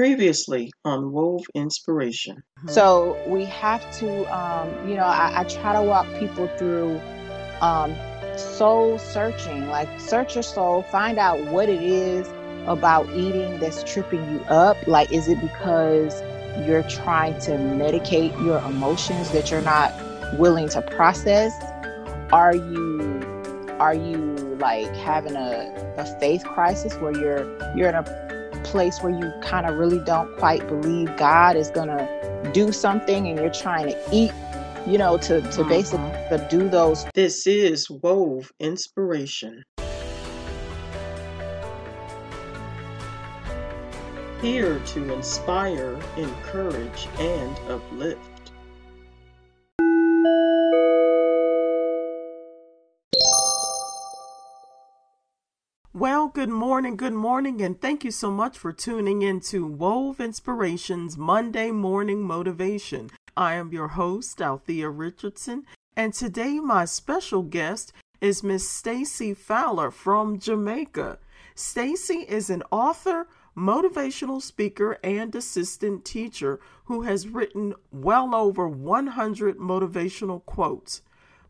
Previously on Wove Inspiration. So we have to, um, you know, I, I, try to walk people through um, soul searching, like search your soul, find out what it is about eating that's tripping you up. Like, is it because you're trying to medicate your emotions that you're not willing to process? Are you are you like having a, a faith crisis where you're you're in a place where you kind of really don't quite believe God is going to do something and you're trying to eat, you know, to, to mm-hmm. basically to do those. This is Wove Inspiration. Here to inspire, encourage, and uplift. Well, good morning, good morning, and thank you so much for tuning in to Wove Inspirations Monday Morning Motivation. I am your host, Althea Richardson, and today my special guest is Miss Stacey Fowler from Jamaica. Stacey is an author, motivational speaker, and assistant teacher who has written well over 100 motivational quotes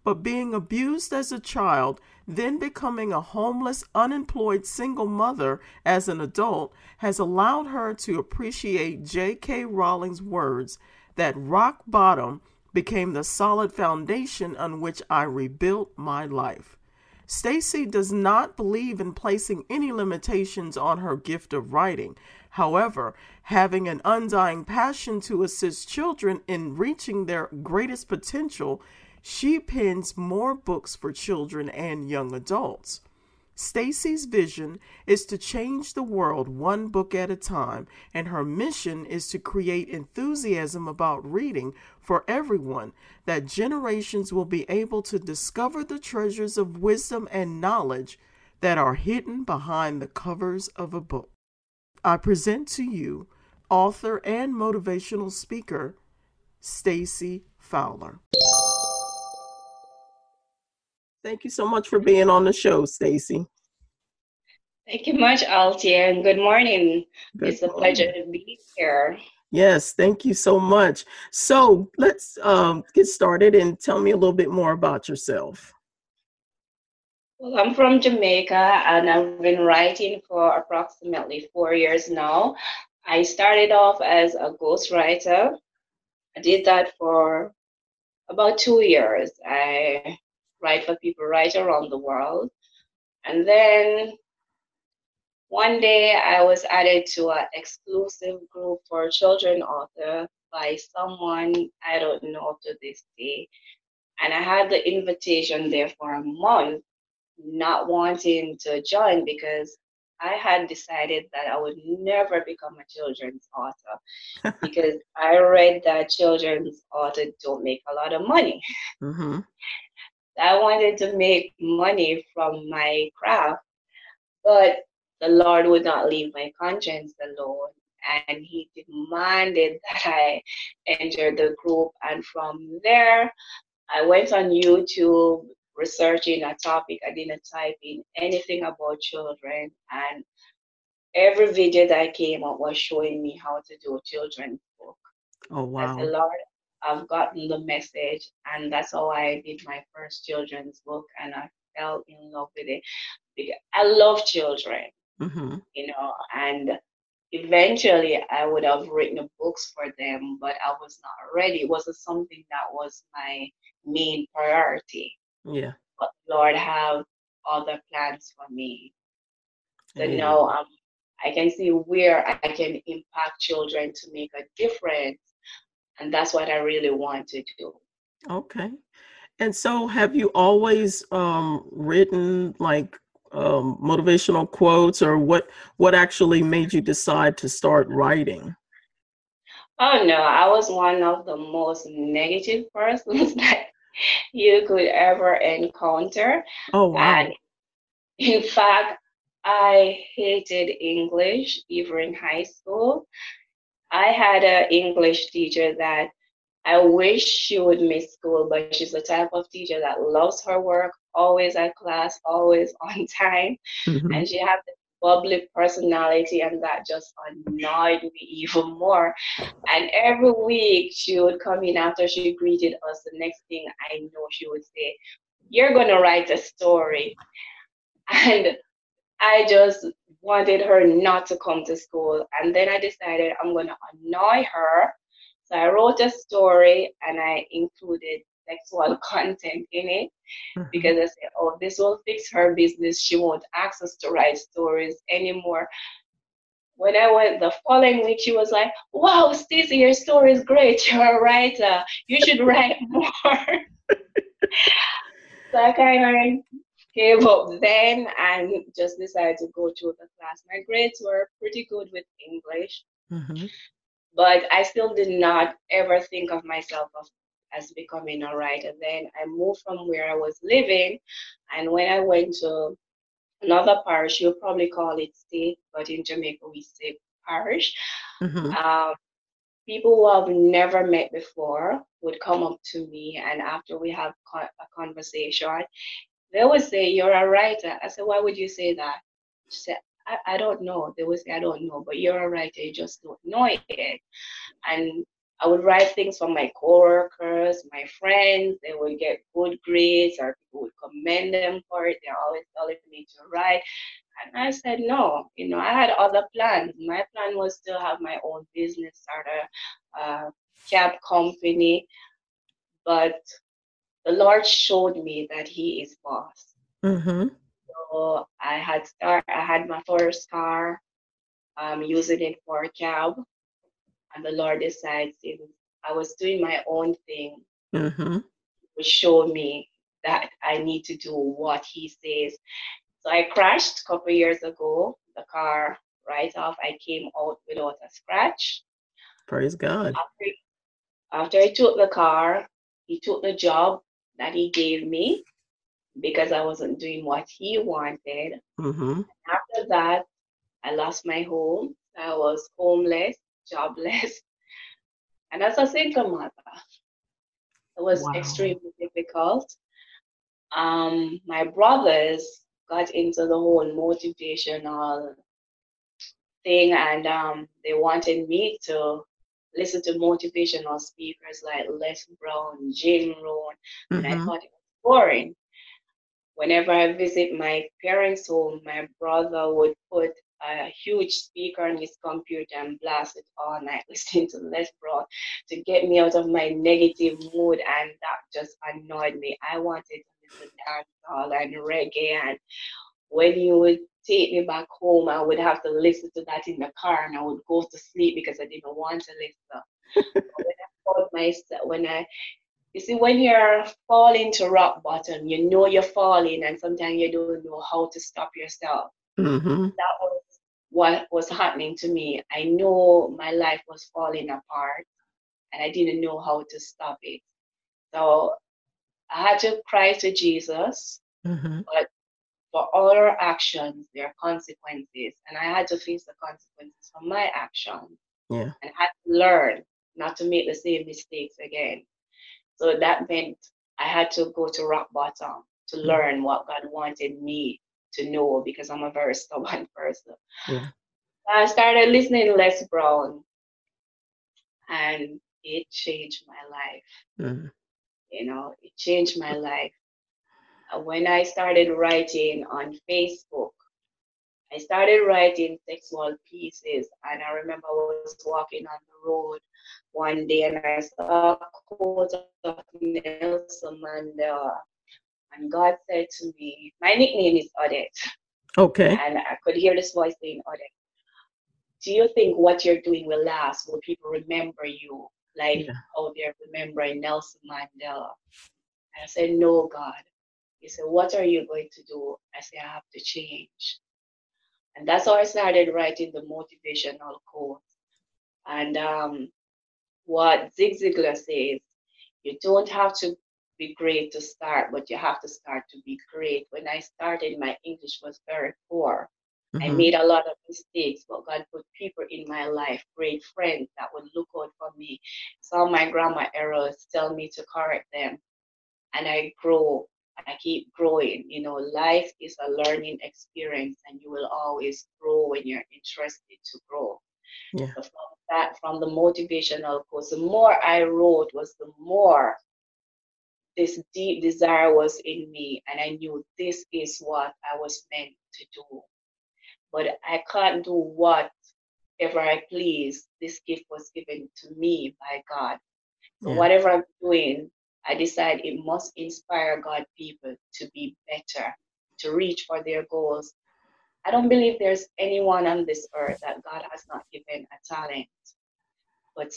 but being abused as a child, then becoming a homeless, unemployed single mother as an adult, has allowed her to appreciate J.K. Rowling's words that rock bottom became the solid foundation on which I rebuilt my life. Stacey does not believe in placing any limitations on her gift of writing. However, having an undying passion to assist children in reaching their greatest potential she pens more books for children and young adults. Stacey's vision is to change the world one book at a time, and her mission is to create enthusiasm about reading for everyone, that generations will be able to discover the treasures of wisdom and knowledge that are hidden behind the covers of a book. I present to you author and motivational speaker Stacey Fowler. Thank you so much for being on the show, Stacey. Thank you much, Althea, and good morning. Good it's morning. a pleasure to be here. Yes, thank you so much. So let's um, get started and tell me a little bit more about yourself. Well, I'm from Jamaica and I've been writing for approximately four years now. I started off as a ghostwriter. I did that for about two years. I write for people right around the world. And then one day I was added to an exclusive group for children author by someone I don't know to this day. And I had the invitation there for a month, not wanting to join because I had decided that I would never become a children's author because I read that children's author don't make a lot of money. Mm-hmm. I wanted to make money from my craft, but the Lord would not leave my conscience alone. And He demanded that I enter the group. And from there, I went on YouTube researching a topic. I didn't type in anything about children. And every video that I came up was showing me how to do a children's book. Oh, wow. As the Lord I've gotten the message, and that's how I did my first children's book, and I fell in love with it. I love children, mm-hmm. you know, and eventually I would have written books for them, but I was not ready. It wasn't something that was my main priority. Yeah. But Lord have other plans for me. So yeah. now um, I can see where I can impact children to make a difference and that's what I really want to do. Okay. And so, have you always um, written like um, motivational quotes, or what? What actually made you decide to start writing? Oh no, I was one of the most negative persons that you could ever encounter. Oh wow! And in fact, I hated English even in high school. I had an English teacher that I wish she would miss school, but she's the type of teacher that loves her work, always at class, always on time. Mm-hmm. And she had this bubbly personality, and that just annoyed me even more. And every week she would come in after she greeted us. The next thing I know, she would say, You're going to write a story. And I just wanted her not to come to school. And then I decided I'm going to annoy her. So I wrote a story and I included sexual content in it mm-hmm. because I said, oh, this will fix her business. She won't ask us to write stories anymore. When I went the following week, she was like, wow, Stacey, your story is great. You're a writer. You should write more. so I kind of gave up then and just decided to go to the class. My grades were pretty good with English. Mm-hmm but I still did not ever think of myself as becoming a writer. Then I moved from where I was living, and when I went to another parish, you'll probably call it state, but in Jamaica we say parish. Mm-hmm. Um, people who I've never met before would come up to me, and after we have a conversation, they always say, "You're a writer." I said, "Why would you say that?" She said, I, I don't know. They would say, I don't know, but you're a writer, you just don't know it. And I would write things for my coworkers, my friends. They would get good grades, or people would commend them for it. They're always telling me to write. And I said, no, you know, I had other plans. My plan was to have my own business, start a, a cab company. But the Lord showed me that He is boss. Mm-hmm. So I had start. I had my first car, um, using it for a cab, and the Lord decided I was doing my own thing, mm-hmm. show me that I need to do what He says. So I crashed a couple years ago. The car right off, I came out without a scratch. Praise God. After, after I took the car, he took the job that he gave me because I wasn't doing what he wanted. Mm-hmm. After that, I lost my home. I was homeless, jobless. And as a single mother, it was wow. extremely difficult. Um, my brothers got into the whole motivational thing and um, they wanted me to listen to motivational speakers like Les Brown, Jim Rohn, mm-hmm. and I mm-hmm. thought it was boring whenever I visit my parents' home, my brother would put a huge speaker on his computer and blast it all night listening to Les Brown to get me out of my negative mood and that just annoyed me. I wanted to listen to dancehall and reggae and when you would take me back home I would have to listen to that in the car and I would go to sleep because I didn't want to listen. when I called myself when I you see, when you're falling to rock bottom, you know you're falling, and sometimes you don't know how to stop yourself. Mm-hmm. That was what was happening to me. I know my life was falling apart, and I didn't know how to stop it. So I had to cry to Jesus, mm-hmm. but for all our actions, there are consequences, and I had to face the consequences for my actions. Yeah. And I had to learn not to make the same mistakes again. So that meant I had to go to rock bottom to mm. learn what God wanted me to know because I'm a very stubborn person. Yeah. I started listening to Les Brown and it changed my life. Mm. You know, it changed my life. When I started writing on Facebook, I started writing sexual pieces, and I remember I was walking on the road one day and I saw a quote of Nelson Mandela. And God said to me, My nickname is Odette. Okay. And I could hear this voice saying, Odette, do you think what you're doing will last? Will people remember you like yeah. how they're remembering Nelson Mandela? And I said, No, God. He said, What are you going to do? I said, I have to change. And that's how I started writing the motivational quotes. And um, what Zig Ziglar says, you don't have to be great to start, but you have to start to be great. When I started, my English was very poor. Mm-hmm. I made a lot of mistakes, but God put people in my life, great friends that would look out for me, saw my grammar errors, tell me to correct them. And I grow I keep growing. You know, life is a learning experience, and you will always grow when you're interested to grow. Yeah. So from that, from the motivational course, the more I wrote was the more this deep desire was in me, and I knew this is what I was meant to do. But I can't do whatever I please. This gift was given to me by God. So Yeah. whatever I'm doing, I decide it must inspire God people to be better, to reach for their goals. I don't believe there's anyone on this earth that God has not given a talent. But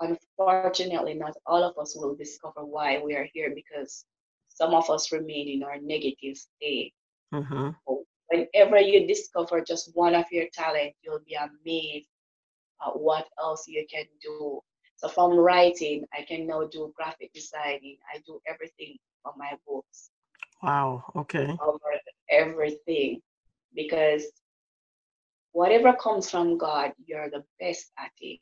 unfortunately, not all of us will discover why we are here because some of us remain in our negative state. Mm-hmm. Whenever you discover just one of your talent, you'll be amazed at what else you can do. So from writing, I can now do graphic designing. I do everything for my books, Wow. Okay. cover everything, because whatever comes from God, you're the best at it.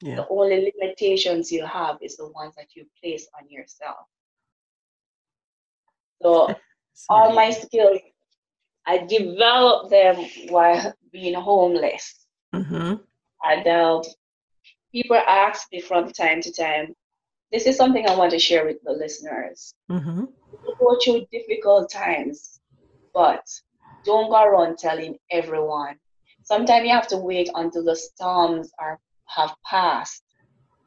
Yeah. The only limitations you have is the ones that you place on yourself. So all my skills, I developed them while being homeless. Mm-hmm. And uh, people ask me from time to time, this is something I want to share with the listeners. Mm-hmm. Go through difficult times, but don't go around telling everyone. Sometimes you have to wait until the storms are have passed,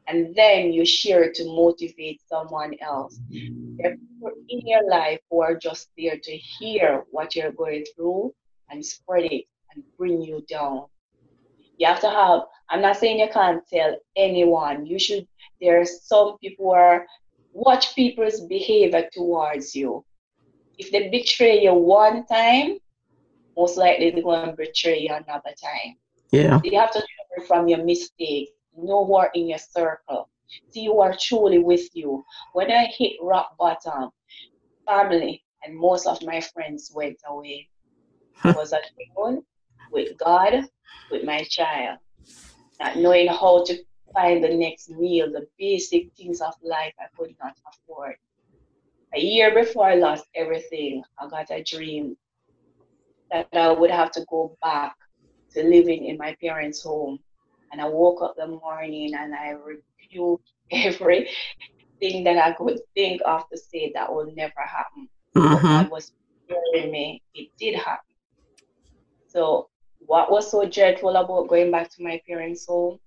and then you share it to motivate someone else. There are people in your life who are just there to hear what you're going through and spread it and bring you down. You have to have, I'm not saying you can't tell anyone. You should, there are some people who are, watch people's behavior towards you. If they betray you one time, most likely they're going to betray you another time. Yeah. You have to learn from your mistakes. Know who are in your circle. See who are truly with you. When I hit rock bottom, family and most of my friends went away. I was alone with God, with my child, not knowing how to find the next meal, the basic things of life I could not afford. A year before I lost everything, I got a dream that I would have to go back to living in my parents' home. And I woke up the morning and I rebuked everything that I could think of to say that will never happen. Mm-hmm. God was preparing me. It did happen. So, what was so dreadful about going back to my parents' home?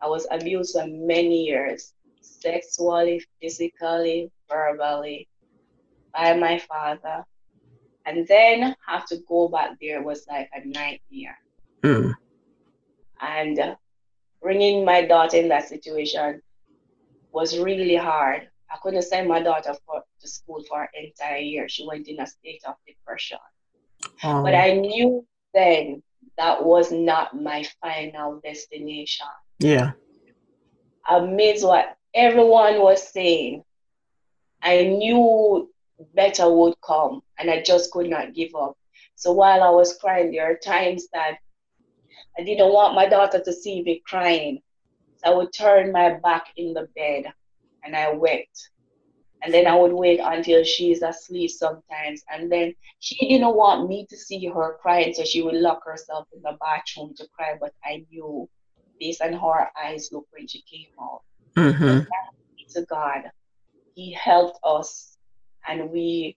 I was abused for many years, sexually, physically, verbally, by my father. And then have to go back there was like a nightmare. Mm. And bringing my daughter in that situation was really hard. I couldn't send my daughter for, to school for an entire year. She went in a state of depression. Um, But I knew then that was not my final destination. yeah. Amidst what everyone was saying, I knew better would come and I just could not give up. So while I was crying, there are times that I didn't want my daughter to see me crying. So I would turn my back in the bed and I wept. And then I would wait until she's asleep sometimes. And then she didn't want me to see her crying, so she would lock herself in the bathroom to cry. But I knew based on how her eyes looked when she came out Mm-hmm. to God. He helped us and we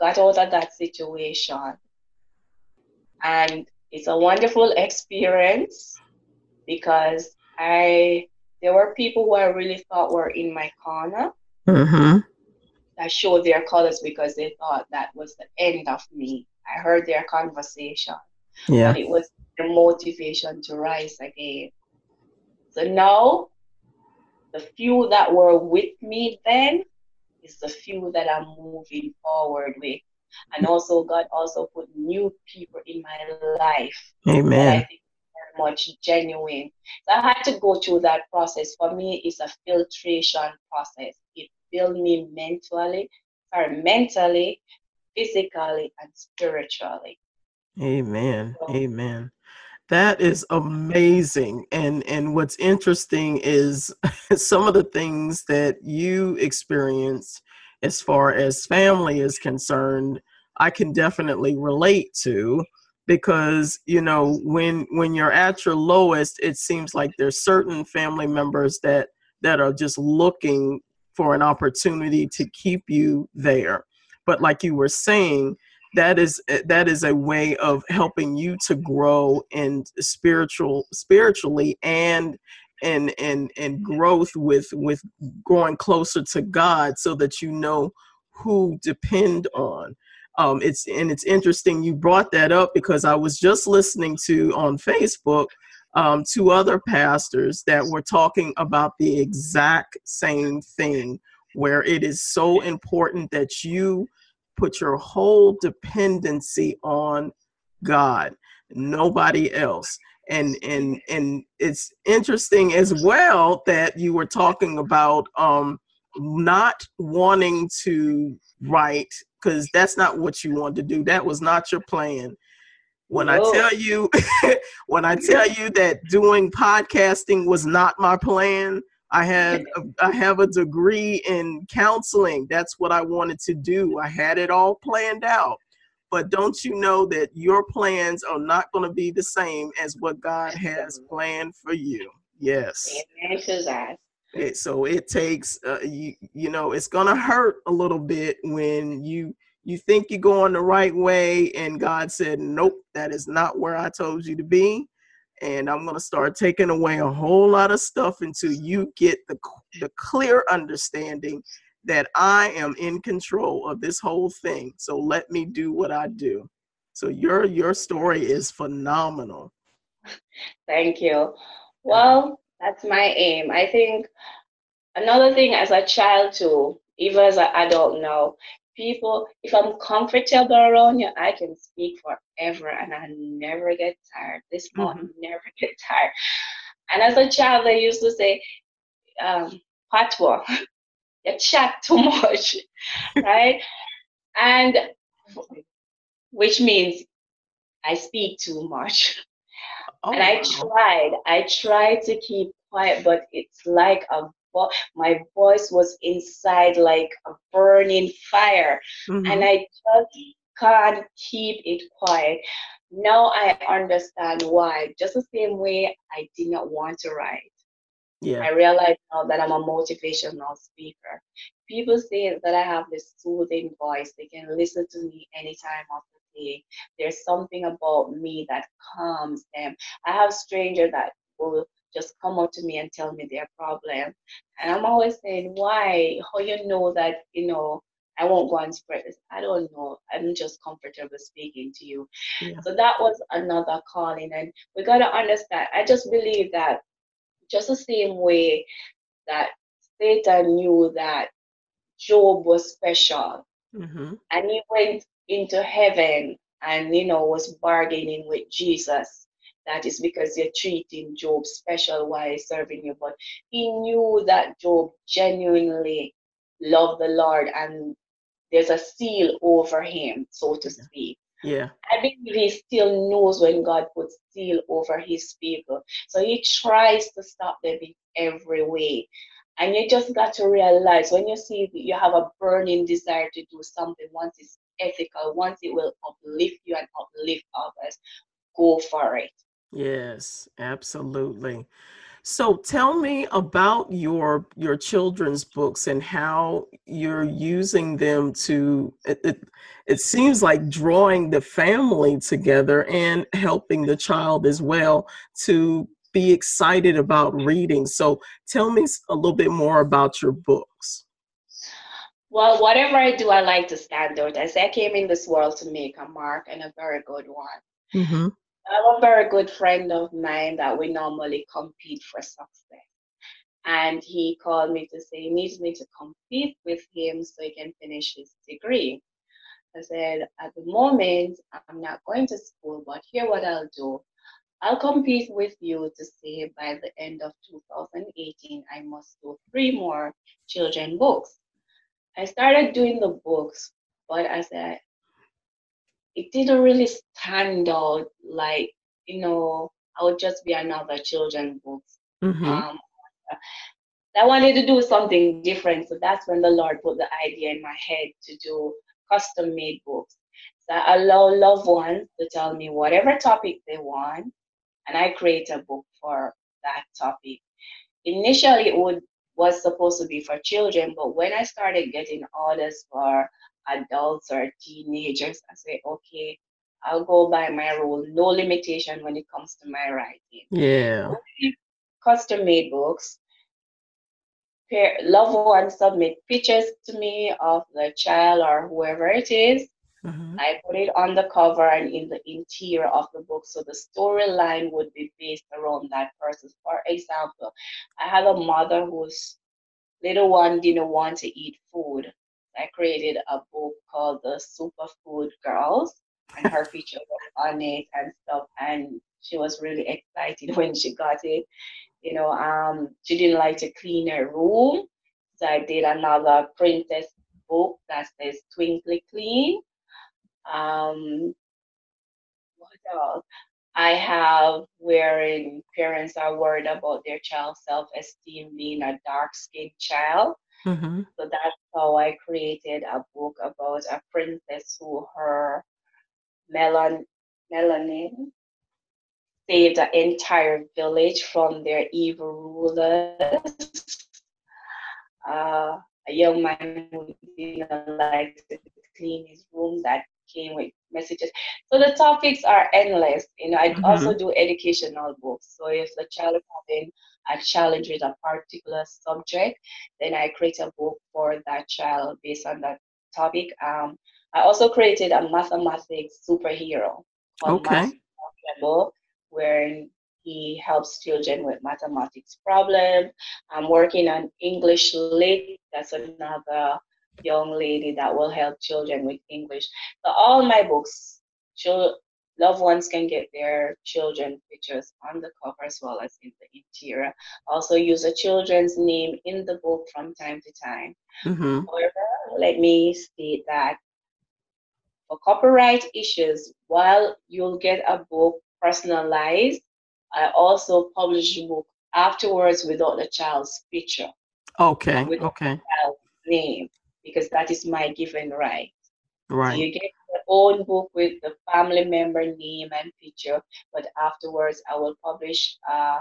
got out of that situation. And it's a wonderful experience because I there were people who I really thought were in my corner Mm-hmm. That showed their colors because they thought that was the end of me. I heard their conversation, Yeah. but it was the motivation to rise again. So now, the few that were with me then is the few that I'm moving forward with. And also, God also put new people in my life Amen. very much genuine. So I had to go through that process. For me, it's a filtration process. It built me mentally, sorry, mentally, physically, and spiritually. Amen. Amen. That is amazing. And and what's interesting is some of the things that you experienced as far as family is concerned, I can definitely relate to because you know when when you're at your lowest it seems like there's certain family members that that are just looking for an opportunity to keep you there. But like you were saying that is that is a way of helping you to grow in spiritual spiritually and and and and growth with with growing closer to God so that you know who depend on. Um it's and it's interesting you brought that up because I was just listening to on Facebook um, two other pastors that were talking about the exact same thing where it is so important that you put your whole dependency on God nobody else. And and and it's interesting as well that you were talking about um not wanting to write because that's not what you want to do. That was not your plan when no. i tell you when i tell you that doing podcasting was not my plan i had a, i have a degree in counseling that's what i wanted to do i had it all planned out but don't you know that your plans are not going to be the same as what God has planned for you? Yes. Amen So it takes, uh, you, you know, it's going to hurt a little bit when you you think you're going the right way and God said, nope, that is not where I told you to be. And I'm going to start taking away a whole lot of stuff until you get the, the clear understanding that I am in control of this whole thing. So let me do what I do. So your your story is phenomenal. Thank you. Well, that's my aim. I think another thing as a child too, even as an adult now, people, if I'm comfortable around you, I can speak forever and I never get tired. This mm-hmm. never get tired. And as a child, I used to say, um, patwa, you chat too much, right? And which means I speak too much. Oh, and I tried, I tried to keep quiet, but it's like a vo- my voice was inside like a burning fire, mm-hmm. and I just can't keep it quiet. Now I understand why. Just the same way I did not want to write. Yeah. I realize now that I'm a motivational speaker. People say that I have this soothing voice. They can listen to me anytime of the day. There's something about me that calms them. I have strangers that will just come up to me and tell me their problem. And I'm always saying, why? How you know that, you know, I won't go and spread this. I don't know. I'm just comfortable speaking to you. Yeah. So that was another calling. And we got to understand, I just believe that just the same way that Satan knew that Job was special. Mm-hmm. And he went into heaven and, you know, was bargaining with Jesus. That is because you're treating Job special while serving you. But he knew that Job genuinely loved the Lord and there's a seal over him, so to speak. Yeah. I believe he still knows when God puts seal over his people. So he tries to stop them in every way. And you just got to realize when you see you have a burning desire to do something, once it's ethical, once it will uplift you and uplift others, go for it. Yes, absolutely. So tell me about your your children's books and how you're using them to it, it, it seems like drawing the family together and helping the child as well to be excited about reading. So tell me a little bit more about your books. Well, whatever I do, I like to stand out. I say I came in this world to make a mark and a very good one. Mm-hmm. I have a very good friend of mine that we normally compete for success. And he called me to say he needs me to compete with him so he can finish his degree. I said, at the moment, I'm not going to school, but here what I'll do. I'll compete with you to say by the end of 2018, I must do three more children books. I started doing the books, but I said, it didn't really stand out like you know I would just be another children book. Mm-hmm. Um, I wanted to do something different. So that's when the Lord put the idea in my head to do custom made books. So I allow loved ones to tell me whatever topic they want, and I create a book for that topic. Initially, it would was supposed to be for children, but when I started getting orders for adults or teenagers, I say, okay, I'll go by my rule, no limitation when it comes to my writing. Yeah. Custom made books. Loved ones submit pictures to me of the child or whoever it is. Mm-hmm. I put it on the cover and in the interior of the book. So the storyline would be based around that person. For example, I have a mother whose little one didn't want to eat food. I created a book called The Superfood Girls, and her picture was on it and stuff. And she was really excited when she got it. You know, um, she didn't like to clean her room. So I did another princess book that says Twinkly Clean. Um, what else? I have wherein parents are worried about their child's self esteem being a dark skinned child. Mm-hmm. So that's how I created a book about a princess who her melan- melanin saved an entire village from their evil rulers. Uh, a young man who didn't like to clean his room that came with messages. So the topics are endless. You know, I mm-hmm. also do educational books. So if the child is having a challenge with a particular subject, then I create a book for that child based on that topic. Um, I also created a mathematics superhero called okay. Math where he helps children with mathematics problems. I'm working on English Lit. That's another young lady that will help children with English. So all my books, loved ones can get their children pictures on the cover as well as in the interior. Also use a children's name in the book from time to time. Mm-hmm. However, let me state that for copyright issues, while you'll get a book personalized, I also publish a book afterwards without the child's picture. Okay. Okay. Name because that is my given right. Right. So you get own book with the family member name and picture, but afterwards I will publish uh,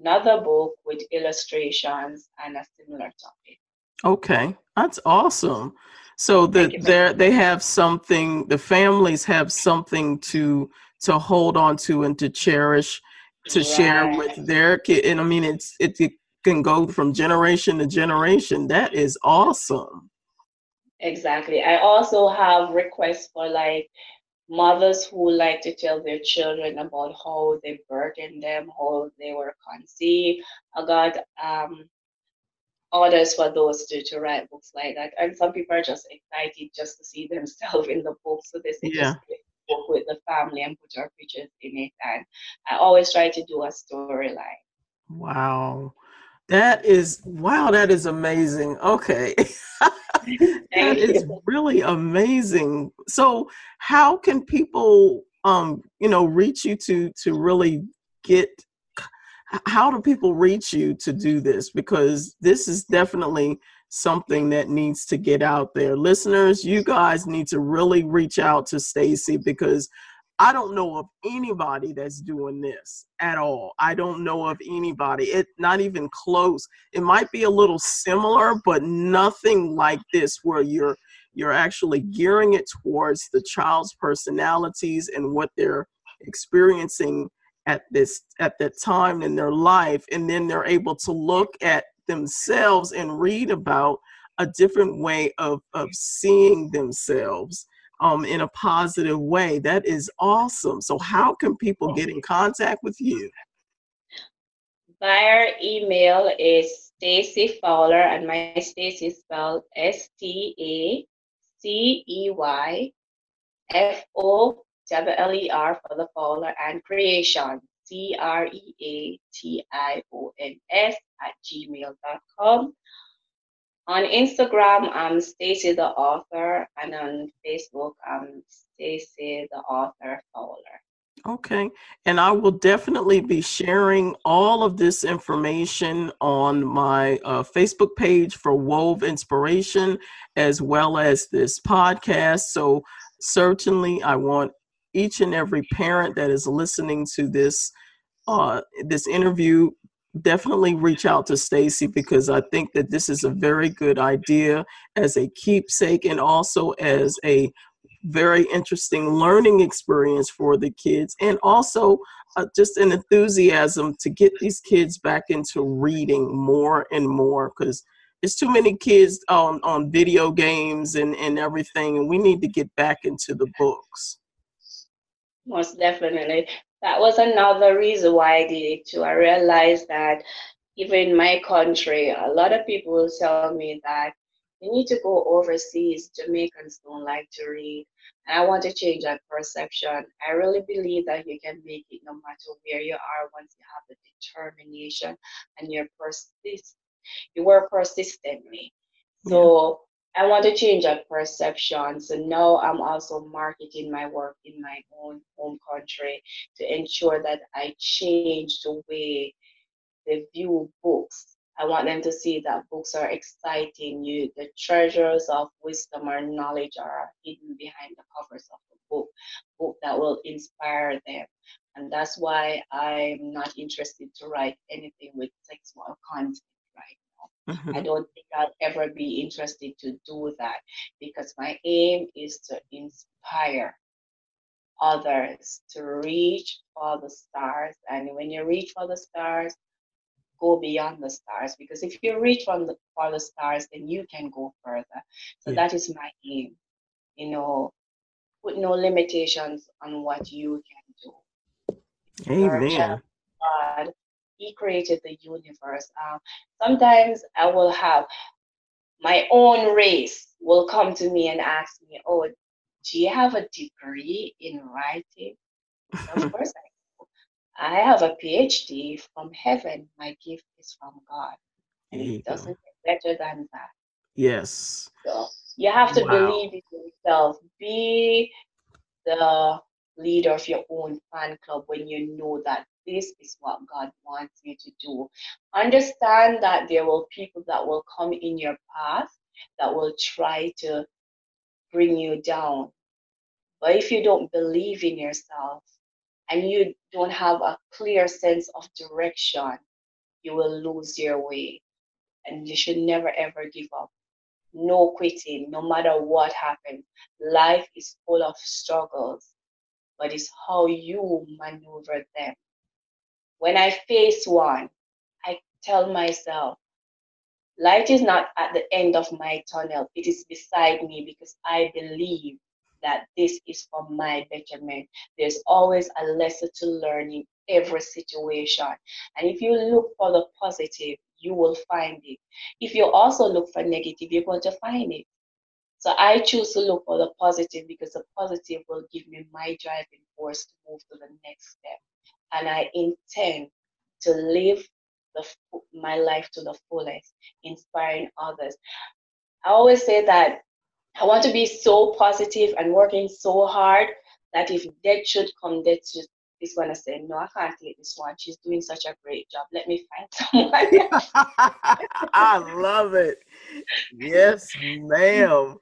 another book with illustrations and a similar topic. Okay, that's awesome. So that they they have something. The families have something to to hold on to and to cherish, to right. share with their kid. And I mean, it's it, it can go from generation to generation. That is awesome. Exactly. I also have requests for like mothers who like to tell their children about how they burdened them, how they were conceived. I got um, orders for those to, to write books like that. And some people are just excited just to see themselves in the book. So they say yeah. just book with the family and put our pictures in it. And I always try to do a storyline. Wow. That is wow, that is amazing. Okay. that is really amazing. So how can people um you know reach you to to really get how do people reach you to do this because this is definitely something that needs to get out there listeners you guys need to really reach out to stacey because I don't know of anybody that's doing this at all. I don't know of anybody. It not even close. It might be a little similar, but nothing like this where you're you're actually gearing it towards the child's personalities and what they're experiencing at this at that time in their life and then they're able to look at themselves and read about a different way of of seeing themselves um, in a positive way. That is awesome. So, how can people get in contact with you? Via email is Stacey Fowler, and my Stacey is spelled S T A C E Y F O W L E R for the Fowler, and Creation C R E A T I O N S at gmail.com. On Instagram, I'm Stacey the author, and on Facebook, I'm Stacey the author Fowler. Okay. And I will definitely be sharing all of this information on my uh, Facebook page for Wove Inspiration, as well as this podcast. So, certainly, I want each and every parent that is listening to this uh, this interview definitely reach out to Stacey because I think that this is a very good idea as a keepsake and also as a very interesting learning experience for the kids and also uh, just an enthusiasm to get these kids back into reading more and more because there's too many kids on, on video games and, and everything and we need to get back into the books. Most definitely that was another reason why i did it too i realized that even in my country a lot of people tell me that you need to go overseas jamaicans don't like to read and I want to change that perception. I really believe that you can make it no matter where you are once you have the determination and you're persist you work persistently. So. I want to change that perception. So now I'm also marketing my work in my own home country to ensure that I change the way they view books I want them to see that books are exciting. You, the treasures of wisdom or knowledge are hidden behind the covers of the book, book that will inspire them. And that's why I'm not interested to write anything with sexual content. Mm-hmm. I don't think I'll ever be interested to do that because my aim is to inspire others to reach for the stars. And when you reach for the stars, go beyond the stars because if you reach from the, for the stars then you can go further so yeah. that is my aim you know put no limitations on what you can do amen god he created the universe um, sometimes i will have my own race will come to me and ask me oh do you have a degree in writing of course i I have a PhD from heaven. My gift is from God. And it doesn't get better than that. Yes. So you have to wow. believe in yourself. Be the leader of your own fan club when you know that this is what God wants you to do. Understand that there will people that will come in your path that will try to bring you down. But if you don't believe in yourself, and you don't have a clear sense of direction, you will lose your way. And you should never ever give up. No quitting, no matter what happens. Life is full of struggles, but it's how you maneuver them. When I face one, I tell myself, light is not at the end of my tunnel, it is beside me because I believe that this is for my betterment. There's always a lesson to learn in every situation. And if you look for the positive, you will find it. If you also look for negative, you're going to find it. So I choose to look for the positive because the positive will give me my driving force to move to the next step. And I intend to live the, my life to the fullest, inspiring others. I always say that I want to be so positive and working so hard that if death should come, death should, is going to say, No, I can't take this one. She's doing such a great job. Let me find someone. I love it. Yes, ma'am.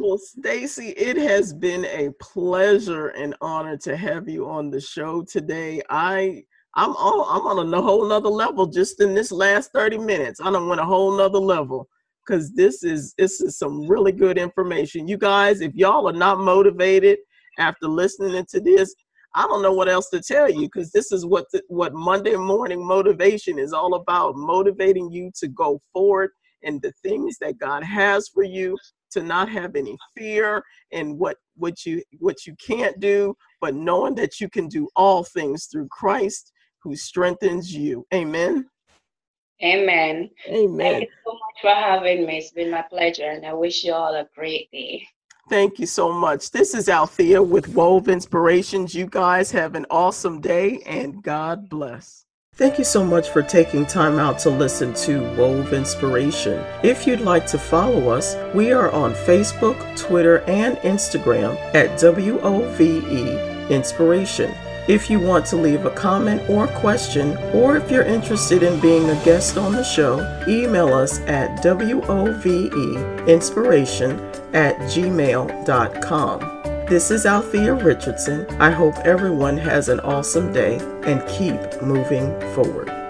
Well, Stacey, it has been a pleasure and honor to have you on the show today. I I'm on I'm on a whole nother level just in this last 30 minutes. I don't went a whole nother level because this is this is some really good information. You guys, if y'all are not motivated after listening to this, I don't know what else to tell you because this is what the, what Monday morning motivation is all about, motivating you to go forward and the things that God has for you to not have any fear and what what you what you can't do, but knowing that you can do all things through Christ who strengthens you. Amen. Amen. Amen. Thank you so much for having me. It's been my pleasure, and I wish you all a great day. Thank you so much. This is Althea with Wove Inspirations. You guys have an awesome day, and God bless. Thank you so much for taking time out to listen to Wove Inspiration. If you'd like to follow us, we are on Facebook, Twitter, and Instagram at WOVE Inspiration. If you want to leave a comment or question, or if you're interested in being a guest on the show, email us at woveinspiration at gmail.com. This is Althea Richardson. I hope everyone has an awesome day and keep moving forward.